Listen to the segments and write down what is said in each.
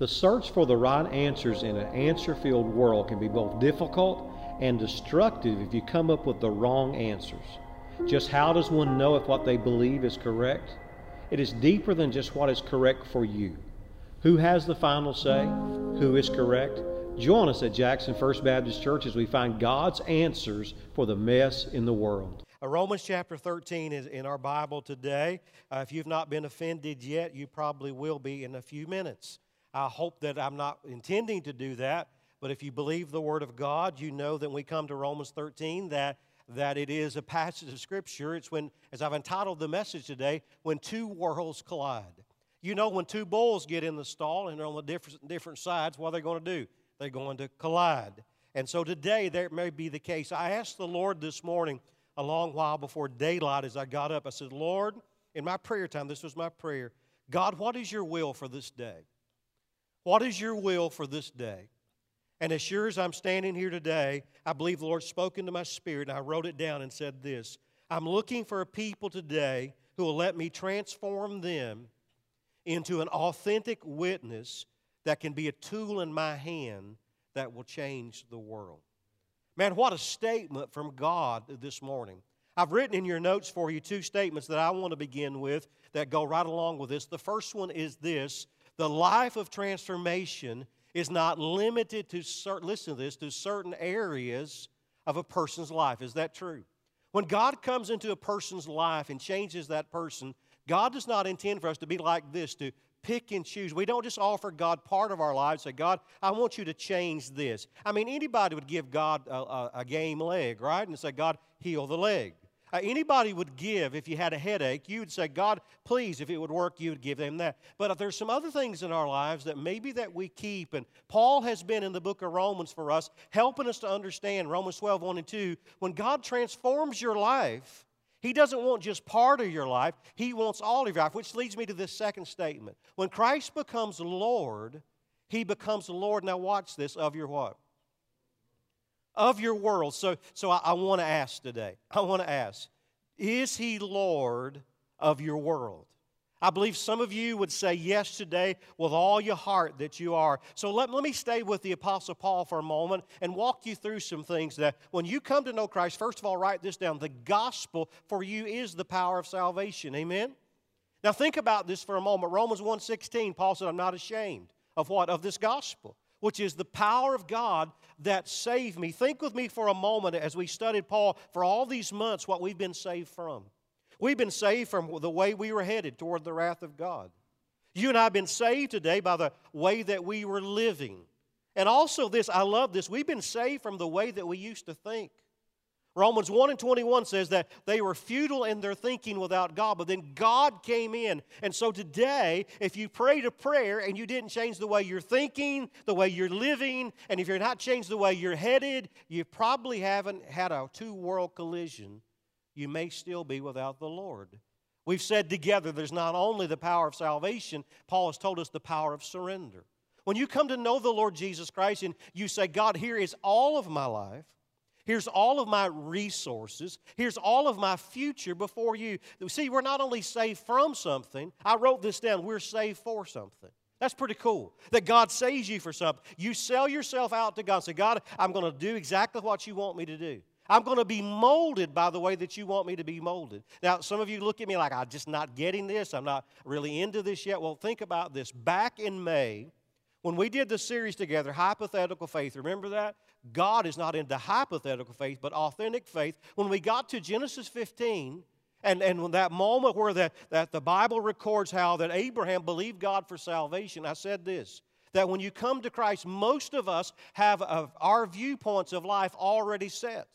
The search for the right answers in an answer filled world can be both difficult and destructive if you come up with the wrong answers. Just how does one know if what they believe is correct? It is deeper than just what is correct for you. Who has the final say? Who is correct? Join us at Jackson First Baptist Church as we find God's answers for the mess in the world. Uh, Romans chapter 13 is in our Bible today. Uh, if you've not been offended yet, you probably will be in a few minutes. I hope that I'm not intending to do that, but if you believe the Word of God, you know that we come to Romans 13 that, that it is a passage of Scripture. It's when, as I've entitled the message today, when two worlds collide. You know, when two bulls get in the stall and they're on the different, different sides, what are they going to do? They're going to collide. And so today, there may be the case. I asked the Lord this morning, a long while before daylight as I got up. I said, Lord, in my prayer time, this was my prayer God, what is your will for this day? What is your will for this day? And as sure as I'm standing here today, I believe the Lord spoke into my spirit, and I wrote it down and said this I'm looking for a people today who will let me transform them into an authentic witness that can be a tool in my hand that will change the world. Man, what a statement from God this morning. I've written in your notes for you two statements that I want to begin with that go right along with this. The first one is this the life of transformation is not limited to certain, listen to this, to certain areas of a person's life. Is that true? When God comes into a person's life and changes that person, God does not intend for us to be like this, to pick and choose. We don't just offer God part of our lives, say, God, I want you to change this. I mean, anybody would give God a, a, a game leg, right? And say, God, heal the leg. Uh, anybody would give if you had a headache, you would say, God, please, if it would work, you would give them that. But there's some other things in our lives that maybe that we keep. And Paul has been in the book of Romans for us, helping us to understand Romans 12, 1 and 2. When God transforms your life, he doesn't want just part of your life, He wants all of your life, which leads me to this second statement. When Christ becomes Lord, He becomes Lord, now watch this, of your what? Of your world. So, so I, I want to ask today, I want to ask, is He Lord of your world? I believe some of you would say yes today with all your heart that you are. So let, let me stay with the Apostle Paul for a moment and walk you through some things that when you come to know Christ, first of all, write this down. The gospel for you is the power of salvation. Amen? Now think about this for a moment. Romans 1.16, Paul said, I'm not ashamed of what? Of this gospel, which is the power of God that saved me. Think with me for a moment as we studied Paul for all these months what we've been saved from. We've been saved from the way we were headed toward the wrath of God. You and I have been saved today by the way that we were living. And also, this, I love this, we've been saved from the way that we used to think. Romans 1 and 21 says that they were futile in their thinking without God, but then God came in. And so today, if you prayed a prayer and you didn't change the way you're thinking, the way you're living, and if you're not changed the way you're headed, you probably haven't had a two world collision you may still be without the Lord. We've said together there's not only the power of salvation, Paul has told us the power of surrender. When you come to know the Lord Jesus Christ and you say, God, here is all of my life, here's all of my resources, here's all of my future before you. See, we're not only saved from something, I wrote this down, we're saved for something. That's pretty cool. That God saves you for something. You sell yourself out to God say, God, I'm going to do exactly what you want me to do. I'm going to be molded by the way that you want me to be molded. Now, some of you look at me like, I'm just not getting this. I'm not really into this yet. Well, think about this. Back in May, when we did the series together, Hypothetical Faith, remember that? God is not into hypothetical faith, but authentic faith. When we got to Genesis 15, and, and that moment where that, that the Bible records how that Abraham believed God for salvation, I said this that when you come to Christ, most of us have uh, our viewpoints of life already set.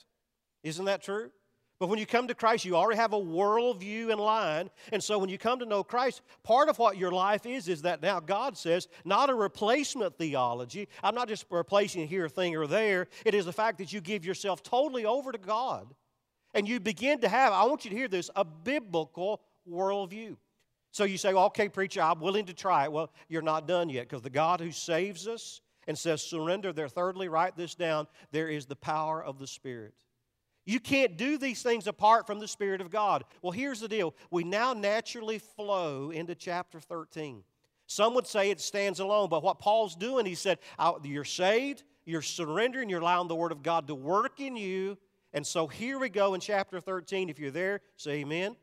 Isn't that true? But when you come to Christ, you already have a worldview in line. And so when you come to know Christ, part of what your life is is that now God says, not a replacement theology. I'm not just replacing here thing or there. It is the fact that you give yourself totally over to God. And you begin to have, I want you to hear this, a biblical worldview. So you say, okay, preacher, I'm willing to try it. Well, you're not done yet because the God who saves us and says surrender there, thirdly, write this down, there is the power of the Spirit. You can't do these things apart from the Spirit of God. Well, here's the deal. We now naturally flow into chapter 13. Some would say it stands alone, but what Paul's doing, he said, You're saved, you're surrendering, you're allowing the Word of God to work in you. And so here we go in chapter 13. If you're there, say amen.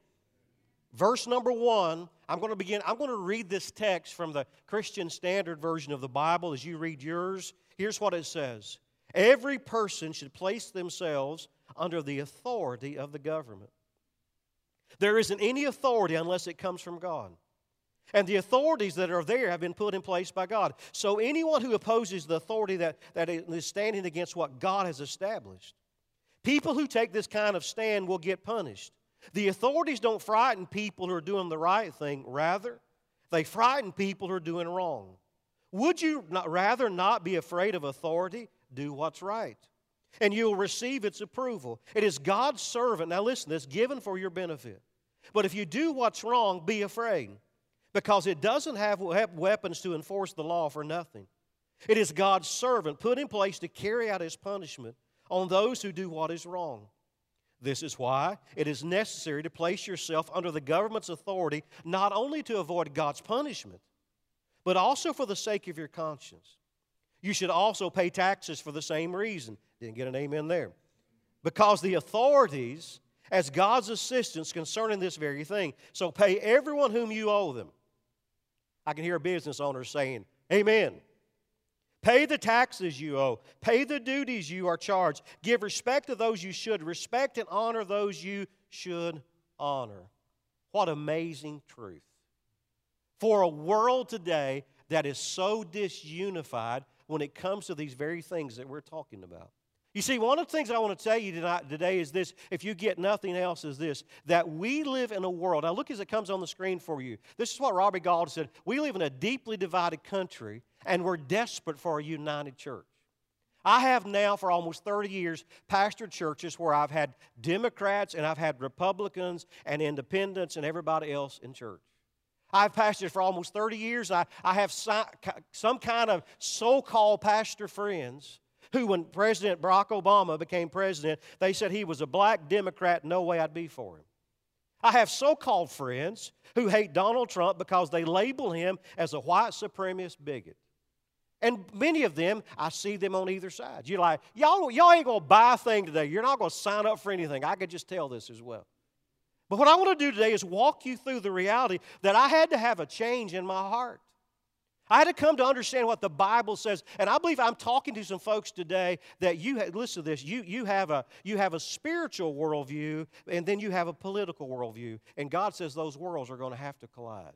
Verse number one, I'm going to begin, I'm going to read this text from the Christian Standard Version of the Bible as you read yours. Here's what it says Every person should place themselves under the authority of the government. There isn't any authority unless it comes from God. And the authorities that are there have been put in place by God. So anyone who opposes the authority that, that is standing against what God has established, people who take this kind of stand will get punished. The authorities don't frighten people who are doing the right thing, rather, they frighten people who are doing wrong. Would you not, rather not be afraid of authority? Do what's right. And you'll receive its approval. It is God's servant. Now, listen, that's given for your benefit. But if you do what's wrong, be afraid because it doesn't have weapons to enforce the law for nothing. It is God's servant put in place to carry out his punishment on those who do what is wrong. This is why it is necessary to place yourself under the government's authority not only to avoid God's punishment, but also for the sake of your conscience. You should also pay taxes for the same reason. Didn't get an amen there. Because the authorities, as God's assistants concerning this very thing, so pay everyone whom you owe them. I can hear a business owner saying, Amen. Pay the taxes you owe. Pay the duties you are charged. Give respect to those you should. Respect and honor those you should honor. What amazing truth. For a world today that is so disunified when it comes to these very things that we're talking about. You see, one of the things I want to tell you tonight, today is this if you get nothing else, is this that we live in a world. Now, look as it comes on the screen for you. This is what Robbie Gauld said. We live in a deeply divided country, and we're desperate for a united church. I have now, for almost 30 years, pastored churches where I've had Democrats and I've had Republicans and independents and everybody else in church. I've pastored for almost 30 years. I, I have some kind of so called pastor friends who, when President Barack Obama became president, they said he was a black Democrat, no way I'd be for him. I have so called friends who hate Donald Trump because they label him as a white supremacist bigot. And many of them, I see them on either side. You're like, y'all, y'all ain't to buy a thing today. You're not to sign up for anything. I could just tell this as well. But what I want to do today is walk you through the reality that I had to have a change in my heart. I had to come to understand what the Bible says. And I believe I'm talking to some folks today that you have, listen to this, you, you, have a, you have a spiritual worldview and then you have a political worldview. And God says those worlds are going to have to collide.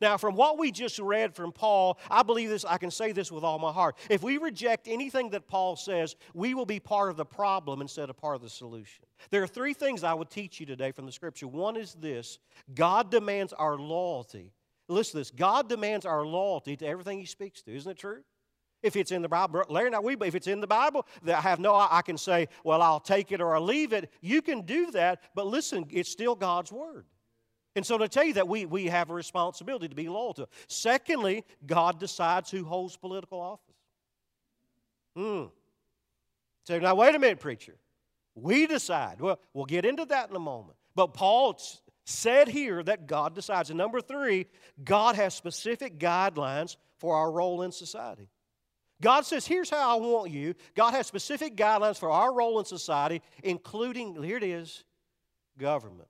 Now, from what we just read from Paul, I believe this, I can say this with all my heart. If we reject anything that Paul says, we will be part of the problem instead of part of the solution. There are three things I would teach you today from the scripture. One is this God demands our loyalty Listen to this God demands our loyalty to everything He speaks to. Isn't it true? If it's in the Bible, Larry and I, we, if it's in the Bible, that I have no, I can say, well, I'll take it or I'll leave it. You can do that, but listen, it's still God's Word. And so to tell you that we, we have a responsibility to be loyal to. Secondly, God decides who holds political office. Hmm. So now, wait a minute, preacher. We decide. Well, we'll get into that in a moment. But Paul said here that God decides. And number three, God has specific guidelines for our role in society. God says, here's how I want you. God has specific guidelines for our role in society, including, here it is, government.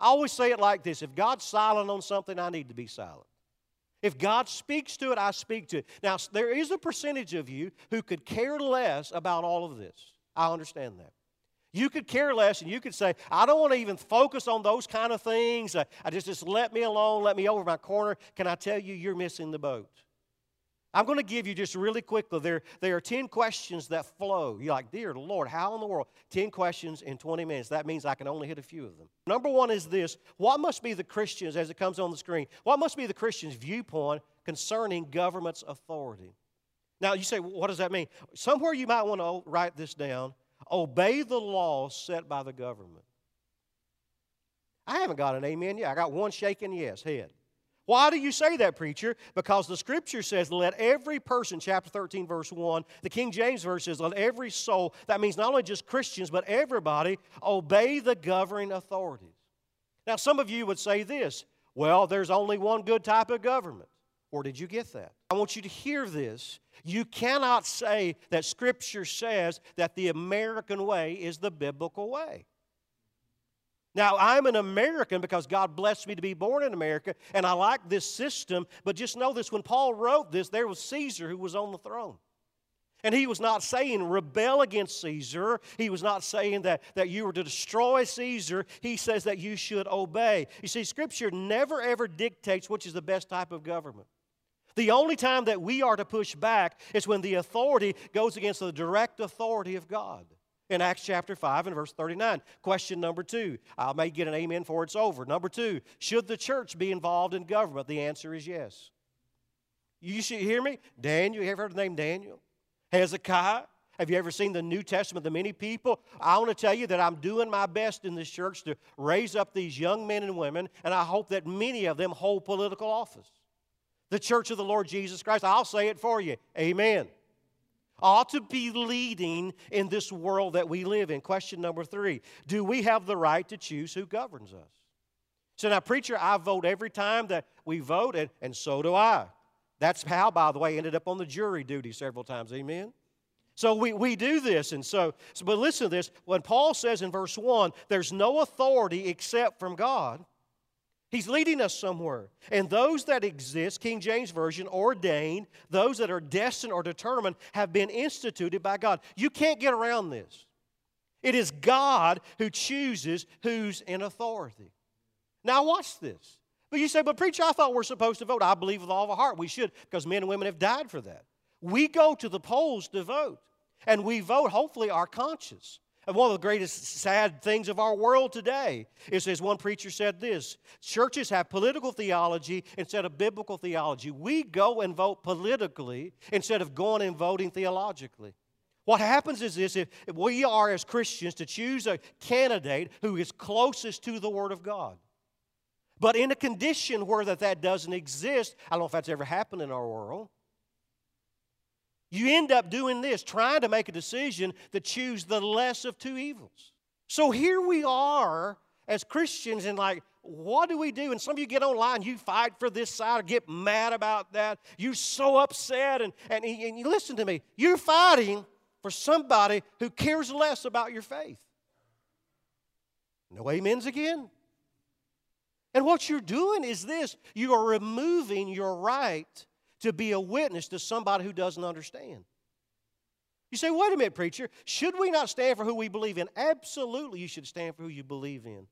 I always say it like this if God's silent on something, I need to be silent. If God speaks to it, I speak to it. Now, there is a percentage of you who could care less about all of this. I understand that. You could care less and you could say, I don't want to even focus on those kind of things. I, I just, just let me alone, let me over my corner. Can I tell you, you're missing the boat? I'm going to give you just really quickly. There, there are 10 questions that flow. You're like, Dear Lord, how in the world? 10 questions in 20 minutes. That means I can only hit a few of them. Number one is this What must be the Christian's, as it comes on the screen, what must be the Christian's viewpoint concerning government's authority? Now, you say, what does that mean? Somewhere you might want to write this down obey the laws set by the government. I haven't got an amen yet. I got one shaking yes head. Why do you say that, preacher? Because the scripture says, let every person, chapter 13, verse 1, the King James verse says, let every soul, that means not only just Christians, but everybody, obey the governing authorities. Now, some of you would say this well, there's only one good type of government. Or did you get that? I want you to hear this. You cannot say that Scripture says that the American way is the biblical way. Now, I'm an American because God blessed me to be born in America, and I like this system, but just know this when Paul wrote this, there was Caesar who was on the throne. And he was not saying rebel against Caesar. He was not saying that, that you were to destroy Caesar. He says that you should obey. You see, Scripture never ever dictates which is the best type of government. The only time that we are to push back is when the authority goes against the direct authority of God. In Acts chapter 5 and verse 39. Question number two. I may get an amen for it's over. Number two, should the church be involved in government? The answer is yes. You should hear me? Daniel, you ever heard the name Daniel? Hezekiah? Have you ever seen the New Testament, the many people? I want to tell you that I'm doing my best in this church to raise up these young men and women, and I hope that many of them hold political office the church of the Lord Jesus Christ. I'll say it for you. Amen. Ought to be leading in this world that we live in. Question number three Do we have the right to choose who governs us? So, now, preacher, I vote every time that we vote, and, and so do I. That's how, by the way, ended up on the jury duty several times. Amen. So we, we do this. And so, so, but listen to this. When Paul says in verse 1, there's no authority except from God, He's leading us somewhere. And those that exist, King James Version, ordained, those that are destined or determined, have been instituted by God. You can't get around this. It is God who chooses who's in authority. Now, watch this. But you say, but preacher, I thought we're supposed to vote. I believe with all our heart we should, because men and women have died for that. We go to the polls to vote, and we vote, hopefully, our conscience. One of the greatest sad things of our world today is, as one preacher said this churches have political theology instead of biblical theology. We go and vote politically instead of going and voting theologically. What happens is this if we are, as Christians, to choose a candidate who is closest to the Word of God. But in a condition where that, that doesn't exist, I don't know if that's ever happened in our world. You end up doing this, trying to make a decision to choose the less of two evils. So here we are as Christians, and like, what do we do? And some of you get online, you fight for this side or get mad about that. You're so upset, and, and, and you listen to me, you're fighting for somebody who cares less about your faith. No amens again? And what you're doing is this you are removing your right to be a witness to somebody who doesn't understand. You say, wait a minute, preacher, should we not stand for who we believe in? Absolutely, you should stand for who you believe in.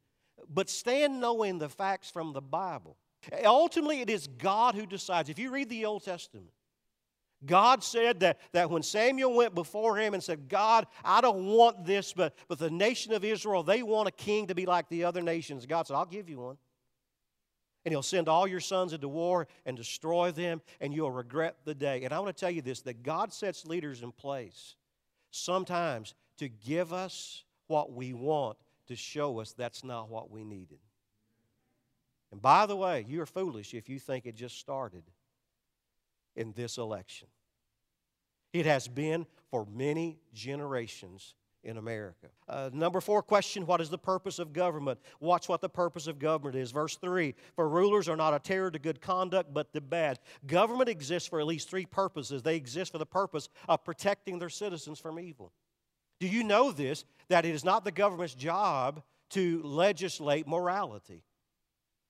But stand knowing the facts from the Bible. Ultimately, it is God who decides. If you read the Old Testament, God said that, that when Samuel went before him and said, God, I don't want this, but, but the nation of Israel, they want a king to be like the other nations. God said, I'll give you one and he'll send all your sons into war and destroy them, and you'll regret the day. And I want to tell you this that God sets leaders in place sometimes to give us what we want, to show us that's not what we needed. And by the way, you're foolish if you think it just started in this election. It has been for many generations in America. Uh, number four question What is the purpose of government? Watch what the purpose of government is. Verse three For rulers are not a terror to good conduct, but to bad. Government exists for at least three purposes. They exist for the purpose of protecting their citizens from evil. Do you know this? That it is not the government's job to legislate morality,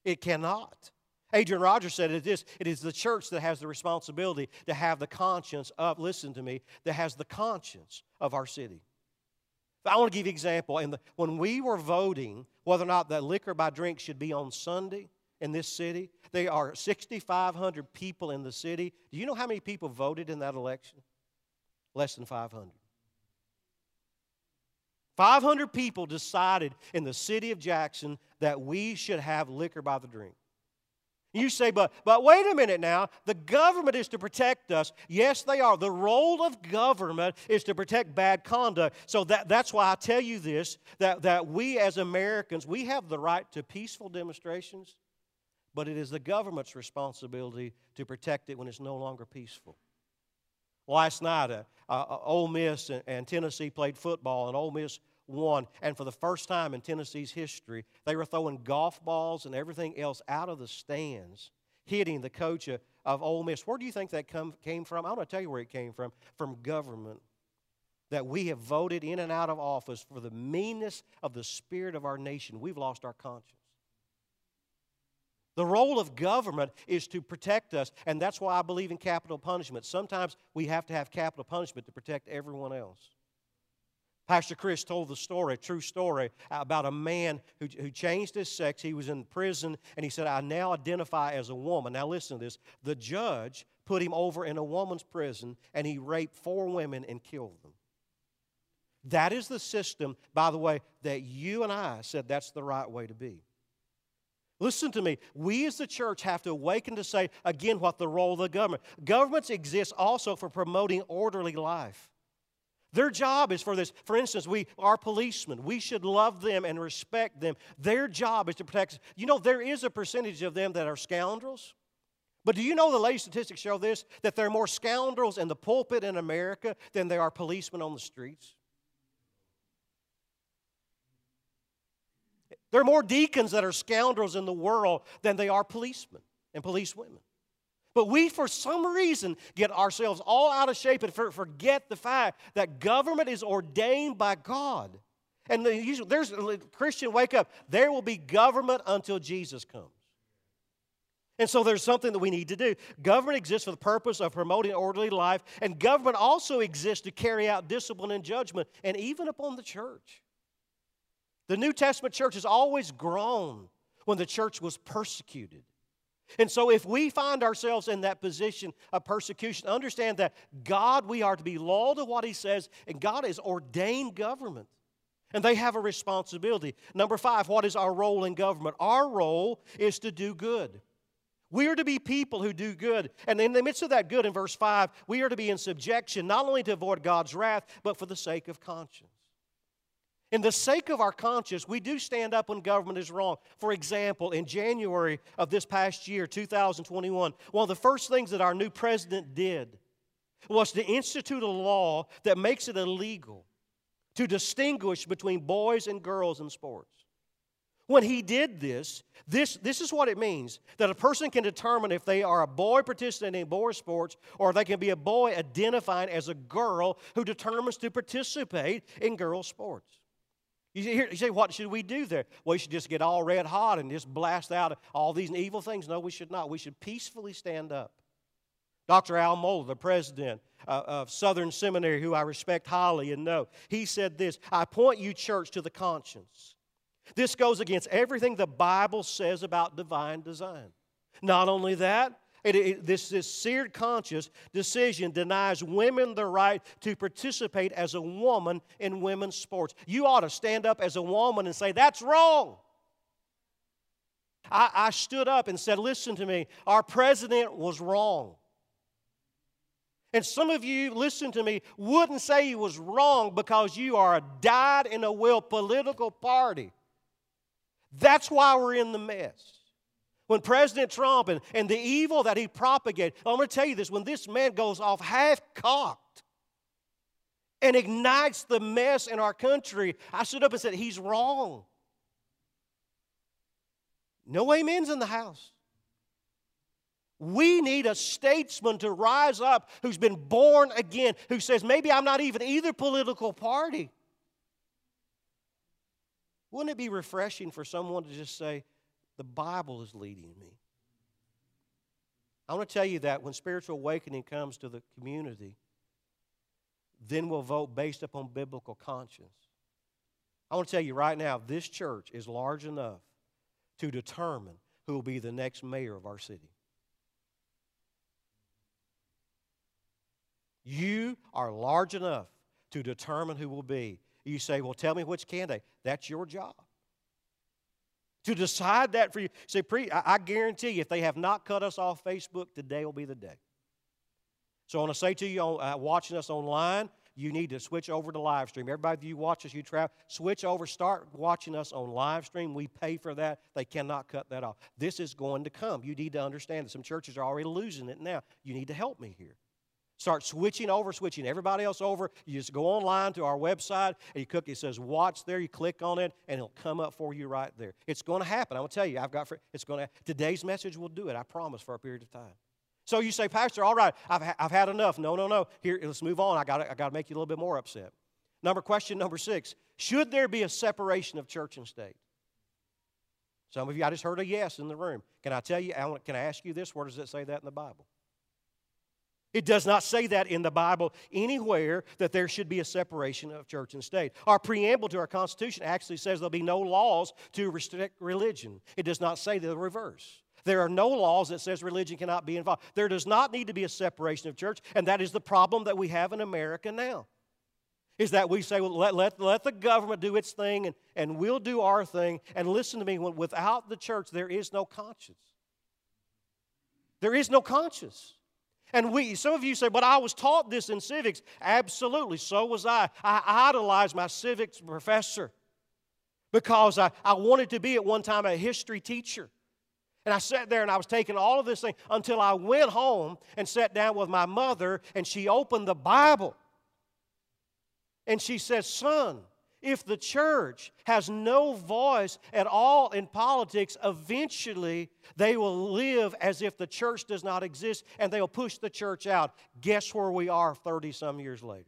it cannot. Adrian Rogers said it this it is the church that has the responsibility to have the conscience of, listen to me, that has the conscience of our city. I want to give you an example. And when we were voting whether or not the liquor by drink should be on Sunday in this city, there are 6,500 people in the city. Do you know how many people voted in that election? Less than 500. 500 people decided in the city of Jackson that we should have liquor by the drink. You say, but, but wait a minute now. The government is to protect us. Yes, they are. The role of government is to protect bad conduct. So that, that's why I tell you this that, that we as Americans, we have the right to peaceful demonstrations, but it is the government's responsibility to protect it when it's no longer peaceful. Last night, uh, uh, Ole Miss and, and Tennessee played football, and Ole Miss And for the first time in Tennessee's history, they were throwing golf balls and everything else out of the stands, hitting the coach of, of Ole Miss. Where do you think that come, came from? I'm going to tell you where it came from. From government. That we have voted in and out of office for the meanness of the spirit of our nation. We've lost our conscience. The role of government is to protect us, and that's why I believe in capital punishment. Sometimes we have to have capital punishment to protect everyone else. Pastor Chris told the story, a true story, about a man who, who changed his sex. He was in prison, and he said, I now identify as a woman. Now, listen to this. The judge put him over in a woman's prison, and he raped four women and killed them. That is the system, by the way, that you and I said that's the right way to be. Listen to me. We as the church have to awaken to say, again, what the role of the government. Governments exist also for promoting orderly life. Their job is for this. For instance, we are policemen. We should love them and respect them. Their job is to protect us. You know, there is a percentage of them that are scoundrels. But do you know the latest statistics show this? That there are more scoundrels in the pulpit in America than there are policemen on the streets? There are more deacons that are scoundrels in the world than they are policemen and policewomen. But we, for some reason, get ourselves all out of shape and forget the fact that government is ordained by God. And there's Christian, wake up. There will be government until Jesus comes. And so there's something that we need to do. Government exists for the purpose of promoting orderly life, and government also exists to carry out discipline and judgment, and even upon the church. The New Testament church has always grown when the church was persecuted. And so, if we find ourselves in that position of persecution, understand that God, we are to be loyal to what He says, and God has ordained government. And they have a responsibility. Number five, what is our role in government? Our role is to do good. We are to be people who do good. And in the midst of that good, in verse 5, we are to be in subjection, not only to avoid God's wrath, but for the sake of conscience. In the sake of our conscience, we do stand up when government is wrong. For example, in January of this past year, 2021, one of the first things that our new president did was to institute a law that makes it illegal to distinguish between boys and girls in sports. When he did this, this, this is what it means that a person can determine if they are a boy participating in boy sports or they can be a boy identifying as a girl who determines to participate in girl sports. You, say, what should we do there? Well, we should just get all red hot and just blast out all these evil things. No, we should not. We should peacefully stand up. Dr. Al Mohler, the president uh, of Southern Seminary, who I respect highly and know, he said this I point you, church, to the conscience. This goes against everything the Bible says about divine design. Not only that, it, it, this, this seared conscious decision denies women the right to participate as a woman in women's sports. You ought to stand up as a woman and say, That's wrong. I, I stood up and said, Listen to me, our president was wrong. And some of you, listen to me, wouldn't say he was wrong because you are a dyed in a will political party. That's why we're in the mess. When President Trump and, and the evil that he propagated, I'm going to tell you this when this man goes off half cocked and ignites the mess in our country, I stood up and said, He's wrong. No amens in the house. We need a statesman to rise up who's been born again, who says, maybe I'm not even either political party. Wouldn't it be refreshing for someone to just say, the Bible is leading me. I want to tell you that when spiritual awakening comes to the community, then we'll vote based upon biblical conscience. I want to tell you right now, this church is large enough to determine who will be the next mayor of our city. You are large enough to determine who will be. You say, Well, tell me which candidate. That's your job to decide that for you. See, pre, I, I guarantee you, if they have not cut us off Facebook, today will be the day. So I want to say to you, uh, watching us online, you need to switch over to live stream. Everybody, you watch us, you travel, switch over, start watching us on live stream. We pay for that. They cannot cut that off. This is going to come. You need to understand that some churches are already losing it now. You need to help me here. Start switching over, switching everybody else over. You just go online to our website and you click, it says watch there. You click on it and it'll come up for you right there. It's going to happen. I will tell you, I've got, it's going to, today's message will do it, I promise, for a period of time. So you say, Pastor, all right, I've, ha- I've had enough. No, no, no. Here, let's move on. I got I got to make you a little bit more upset. Number question number six Should there be a separation of church and state? Some of you, I just heard a yes in the room. Can I tell you, can I ask you this? Where does it say that in the Bible? It does not say that in the Bible anywhere that there should be a separation of church and state. Our preamble to our Constitution actually says there'll be no laws to restrict religion. It does not say the reverse. There are no laws that says religion cannot be involved. There does not need to be a separation of church, and that is the problem that we have in America now is that we say, well, let, let, let the government do its thing and, and we'll do our thing. And listen to me, without the church, there is no conscience. There is no conscience. And we, some of you say, but I was taught this in civics. Absolutely, so was I. I idolized my civics professor because I, I wanted to be at one time a history teacher. And I sat there and I was taking all of this thing until I went home and sat down with my mother and she opened the Bible. And she says, Son, if the church has no voice at all in politics, eventually they will live as if the church does not exist and they'll push the church out. Guess where we are 30 some years later?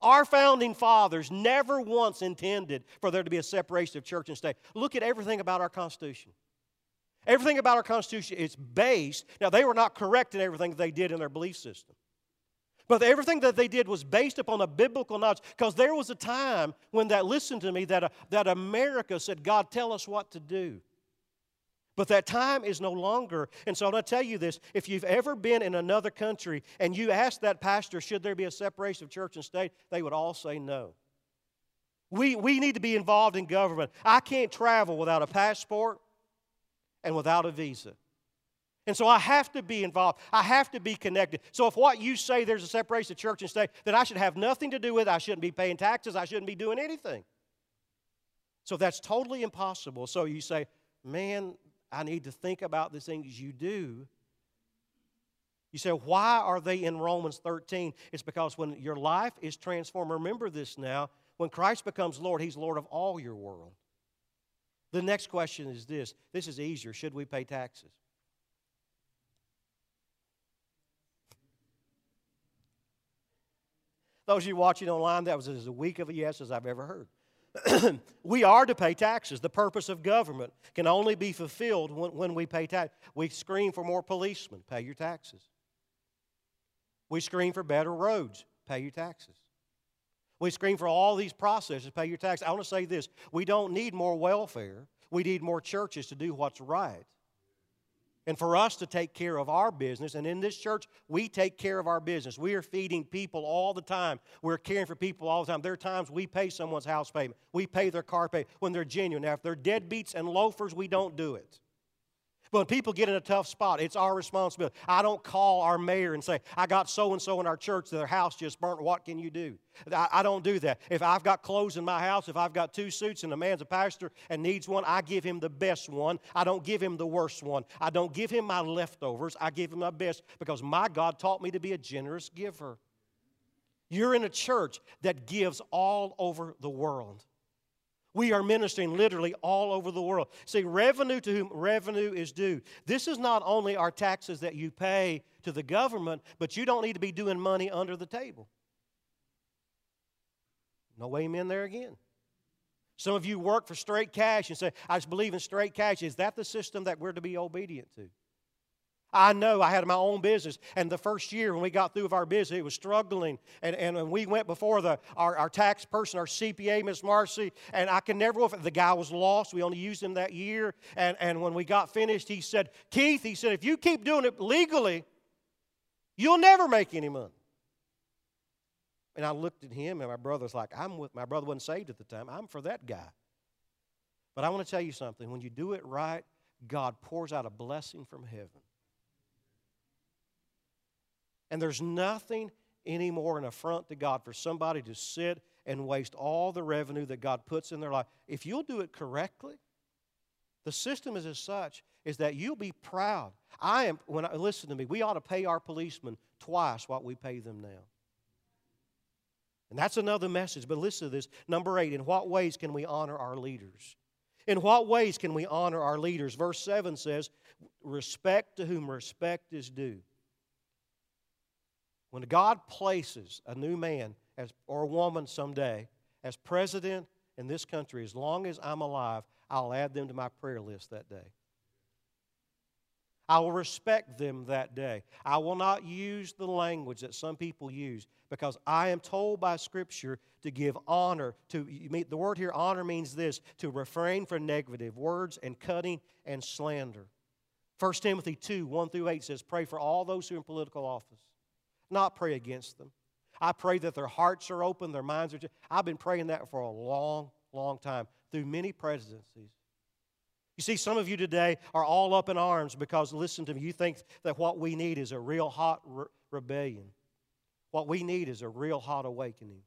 Our founding fathers never once intended for there to be a separation of church and state. Look at everything about our Constitution. Everything about our Constitution is based, now they were not correct in everything they did in their belief system. But everything that they did was based upon a biblical knowledge because there was a time when that, listen to me, that, uh, that America said, God, tell us what to do. But that time is no longer. And so I'm going to tell you this if you've ever been in another country and you ask that pastor, should there be a separation of church and state, they would all say no. We, we need to be involved in government. I can't travel without a passport and without a visa. And so I have to be involved. I have to be connected. So if what you say there's a separation of church and state that I should have nothing to do with, I shouldn't be paying taxes, I shouldn't be doing anything. So that's totally impossible. So you say, man, I need to think about the things you do. You say, why are they in Romans 13? It's because when your life is transformed, remember this now, when Christ becomes Lord, He's Lord of all your world. The next question is this this is easier. Should we pay taxes? Those of you watching online, that was as weak of a yes as I've ever heard. we are to pay taxes. The purpose of government can only be fulfilled when, when we pay tax. We scream for more policemen, pay your taxes. We scream for better roads, pay your taxes. We scream for all these processes, pay your taxes. I want to say this we don't need more welfare, we need more churches to do what's right and for us to take care of our business. And in this church, we take care of our business. We are feeding people all the time. We're caring for people all the time. There are times we pay someone's house payment, we pay their car payment when they're genuine. Now, if they're deadbeats and loafers, we don't do it. When people get in a tough spot, it's our responsibility. I don't call our mayor and say, I got so and so in our church, their house just burnt. What can you do? I, I, don't do that. If I've got clothes in my house, if I've got two suits and a man's a pastor and needs one, I give him the best one. I don't give him the worst one. I don't give him my leftovers. I give him my best because my God taught me to be a generous giver. You're in a church that gives all over the world. We are ministering literally all over the world. See, revenue to whom revenue is due. This is not only our taxes that you pay to the government, but you don't need to be doing money under the table. No amen there again. Some of you work for straight cash and say, I just believe in straight cash. Is that the system that we're to be obedient to? I know I had my own business, and the first year when we got through with our business, it was struggling. And, and we went before the, our, our tax person, our CPA, Miss Marcy, and I can never, the guy was lost. We only used him that year. And, and when we got finished, he said, Keith, he said, if you keep doing it legally, you'll never make any money. And I looked at him, and my brother's like, I'm with, my brother wasn't saved at the time. I'm for that guy. But I want to tell you something. When you do it right, God pours out a blessing from heaven. And there's nothing anymore an affront to God for somebody to sit and waste all the revenue that God puts in their life. If you'll do it correctly, the system is as such is that you'll be proud. I am when I listen to me, we ought to pay our policemen twice what we pay them now. And that's another message. But listen to this. Number eight, in what ways can we honor our leaders? In what ways can we honor our leaders? Verse 7 says, Respect to whom respect is due. When God places a new man as, or a woman someday as president in this country, as long as I'm alive, I'll add them to my prayer list that day. I will respect them that day. I will not use the language that some people use because I am told by Scripture to give honor to the word here honor means this to refrain from negative words and cutting and slander. 1 Timothy 2 1 through 8 says, Pray for all those who are in political office, not pray against them. I pray that their hearts are open, their minds are. Just, I've been praying that for a long, long time through many presidencies. You see, some of you today are all up in arms because, listen to me, you think that what we need is a real hot re- rebellion. What we need is a real hot awakening.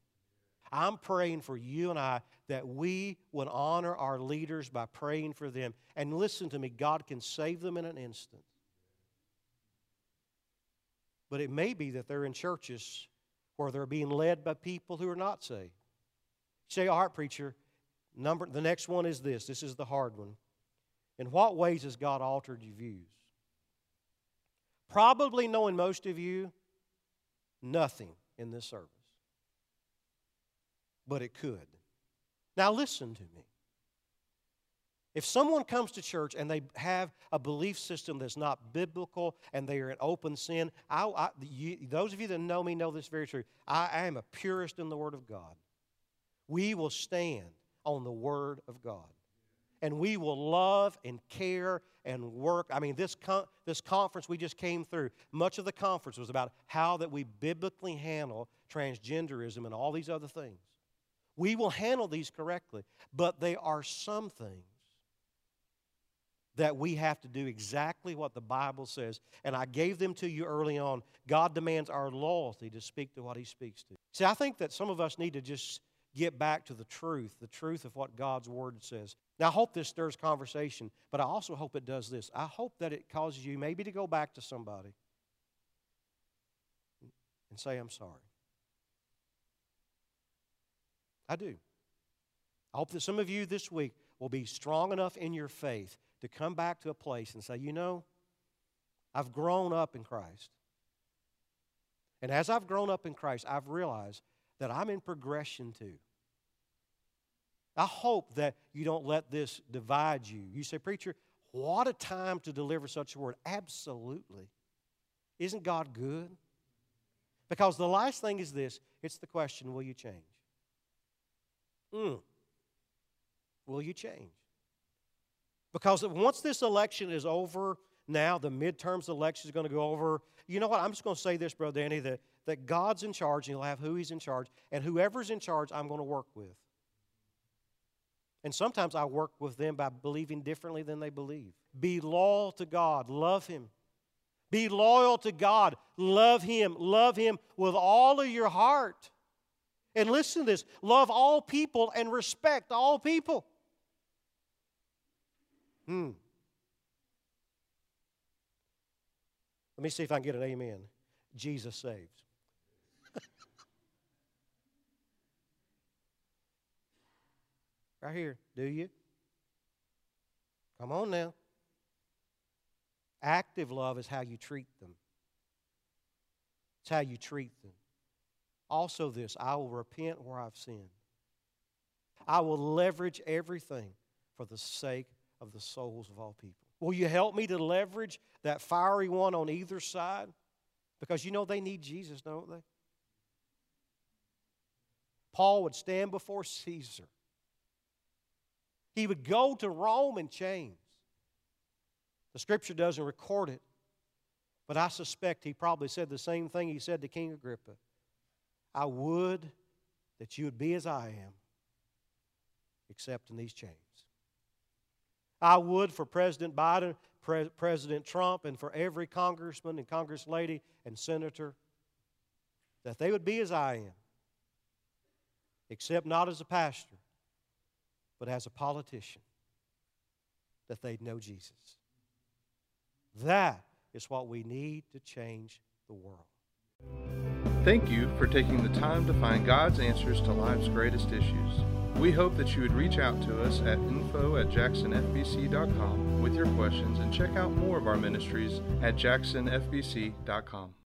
I'm praying for you and I that we would honor our leaders by praying for them. And listen to me, God can save them in an instant. But it may be that they're in churches where they're being led by people who are not saved. You say, all right, preacher, number, the next one is this. This is the hard one. In what ways has God altered your views? Probably knowing most of you, nothing in this service. But it could. Now, listen to me. If someone comes to church and they have a belief system that's not biblical and they are in open sin, I, I, you, those of you that know me know this very true. I, I am a purist in the Word of God. We will stand on the Word of God and we will love and care and work. I mean, this, con- this conference we just came through, much of the conference was about how that we biblically handle transgenderism and all these other things. We will handle these correctly, but there are some things that we have to do exactly what the Bible says. And I gave them to you early on. God demands our loyalty to speak to what He speaks to. See, I think that some of us need to just get back to the truth, the truth of what God's Word says. Now, I hope this stirs conversation, but I also hope it does this. I hope that it causes you maybe to go back to somebody and say, I'm sorry. I do. I hope that some of you this week will be strong enough in your faith to come back to a place and say, you know, I've grown up in Christ. And as I've grown up in Christ, I've realized that I'm in progression too. I hope that you don't let this divide you. You say, Preacher, what a time to deliver such a word. Absolutely. Isn't God good? Because the last thing is this it's the question will you change? Mm. Will you change? Because once this election is over, now the midterms election is going to go over. You know what? I'm just going to say this, Brother Danny, that, that God's in charge and He'll have who He's in charge. And whoever's in charge, I'm going to work with. And sometimes I work with them by believing differently than they believe. Be loyal to God, love Him. Be loyal to God, love Him, love Him with all of your heart. And listen to this love all people and respect all people. Hmm. Let me see if I can get an amen. Jesus saves. right here, do you? Come on now. Active love is how you treat them. It's how you treat them. Also, this I will repent where I've sinned. I will leverage everything for the sake of the souls of all people. Will you help me to leverage that fiery one on either side? Because you know they need Jesus, don't they? Paul would stand before Caesar. He would go to Rome in chains. The scripture doesn't record it, but I suspect he probably said the same thing he said to King Agrippa I would that you would be as I am, except in these chains. I would for President Biden, Pre- President Trump, and for every congressman and congress and senator that they would be as I am, except not as a pastor, but as a politician, that they'd know Jesus. That is what we need to change the world. Thank you for taking the time to find God's answers to life's greatest issues. We hope that you would reach out to us at info at jacksonfbc.com with your questions and check out more of our ministries at jacksonfbc.com.